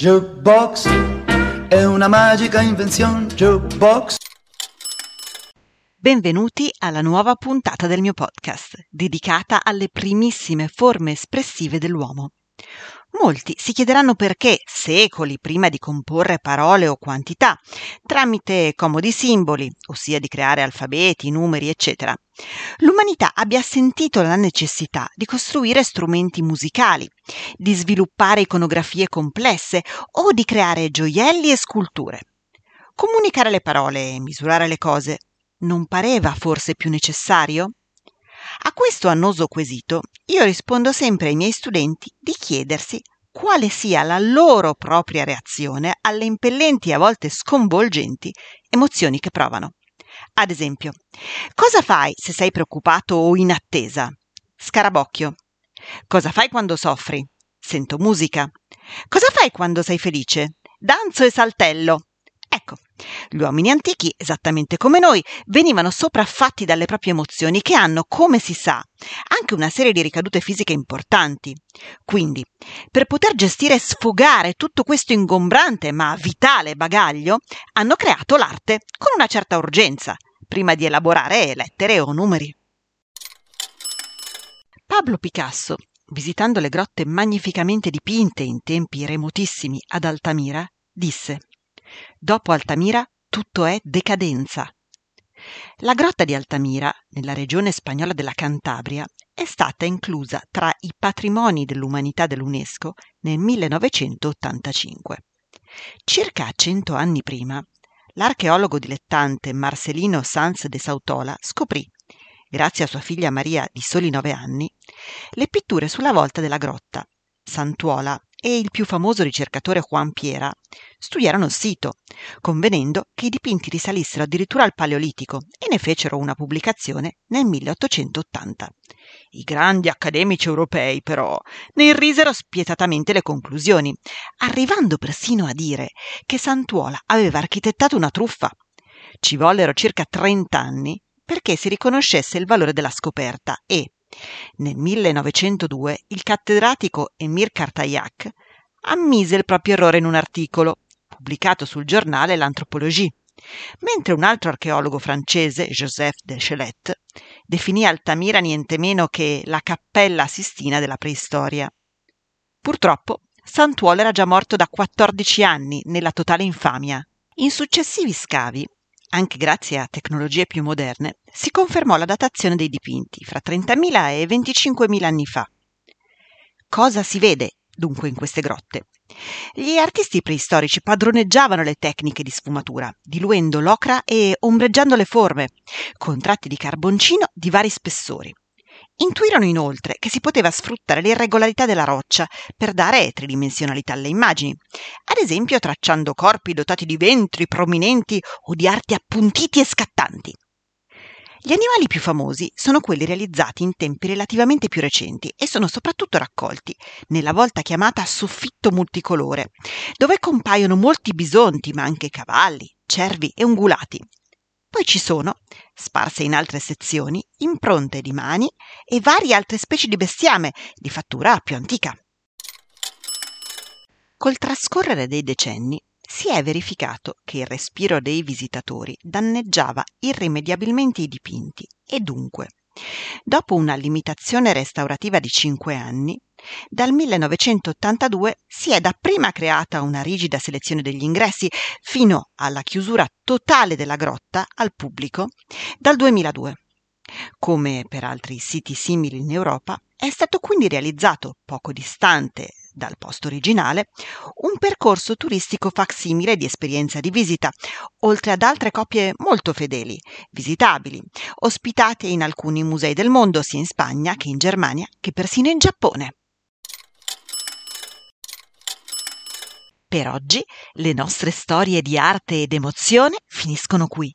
Jukebox è una magica invenzione. Jukebox. Benvenuti alla nuova puntata del mio podcast, dedicata alle primissime forme espressive dell'uomo. Molti si chiederanno perché, secoli prima di comporre parole o quantità, tramite comodi simboli, ossia di creare alfabeti, numeri, eccetera, l'umanità abbia sentito la necessità di costruire strumenti musicali, di sviluppare iconografie complesse o di creare gioielli e sculture. Comunicare le parole e misurare le cose non pareva forse più necessario? A questo annoso quesito io rispondo sempre ai miei studenti di chiedersi quale sia la loro propria reazione alle impellenti e a volte sconvolgenti emozioni che provano. Ad esempio, cosa fai se sei preoccupato o in attesa? Scarabocchio. Cosa fai quando soffri? Sento musica. Cosa fai quando sei felice? Danzo e saltello. Ecco, gli uomini antichi, esattamente come noi, venivano sopraffatti dalle proprie emozioni che hanno, come si sa, anche una serie di ricadute fisiche importanti. Quindi, per poter gestire e sfogare tutto questo ingombrante ma vitale bagaglio, hanno creato l'arte con una certa urgenza, prima di elaborare lettere o numeri. Pablo Picasso, visitando le grotte magnificamente dipinte in tempi remotissimi ad Altamira, disse Dopo Altamira tutto è decadenza. La grotta di Altamira, nella regione spagnola della Cantabria, è stata inclusa tra i patrimoni dell'umanità dell'UNESCO nel 1985. Circa cento anni prima, l'archeologo dilettante Marcelino Sanz de Sautola scoprì, grazie a sua figlia Maria di soli nove anni, le pitture sulla volta della grotta, Santuola e il più famoso ricercatore Juan Piera studiarono il sito, convenendo che i dipinti risalissero addirittura al Paleolitico e ne fecero una pubblicazione nel 1880. I grandi accademici europei, però, ne irrisero spietatamente le conclusioni, arrivando persino a dire che Santuola aveva architettato una truffa. Ci vollero circa 30 anni perché si riconoscesse il valore della scoperta e, nel 1902 il cattedratico Emir Kartayak ammise il proprio errore in un articolo pubblicato sul giornale L'Anthropologie, mentre un altro archeologo francese, Joseph de Chelet, definì Altamira niente meno che la cappella Sistina della preistoria. Purtroppo, Santuolo era già morto da 14 anni nella totale infamia. In successivi scavi anche grazie a tecnologie più moderne, si confermò la datazione dei dipinti fra 30.000 e 25.000 anni fa. Cosa si vede dunque in queste grotte? Gli artisti preistorici padroneggiavano le tecniche di sfumatura, diluendo l'ocra e ombreggiando le forme, con tratti di carboncino di vari spessori. Intuirono inoltre che si poteva sfruttare le irregolarità della roccia per dare tridimensionalità alle immagini, ad esempio tracciando corpi dotati di ventri prominenti o di arti appuntiti e scattanti. Gli animali più famosi sono quelli realizzati in tempi relativamente più recenti e sono soprattutto raccolti nella volta chiamata soffitto multicolore, dove compaiono molti bisonti, ma anche cavalli, cervi e ungulati, poi ci sono, sparse in altre sezioni, impronte di mani e varie altre specie di bestiame di fattura più antica. Col trascorrere dei decenni si è verificato che il respiro dei visitatori danneggiava irrimediabilmente i dipinti e dunque, dopo una limitazione restaurativa di cinque anni, dal 1982 si è dapprima creata una rigida selezione degli ingressi fino alla chiusura totale della grotta al pubblico dal 2002. Come per altri siti simili in Europa, è stato quindi realizzato, poco distante dal posto originale, un percorso turistico facsimile di esperienza di visita, oltre ad altre copie molto fedeli, visitabili, ospitate in alcuni musei del mondo, sia in Spagna che in Germania, che persino in Giappone. Per oggi le nostre storie di arte ed emozione finiscono qui.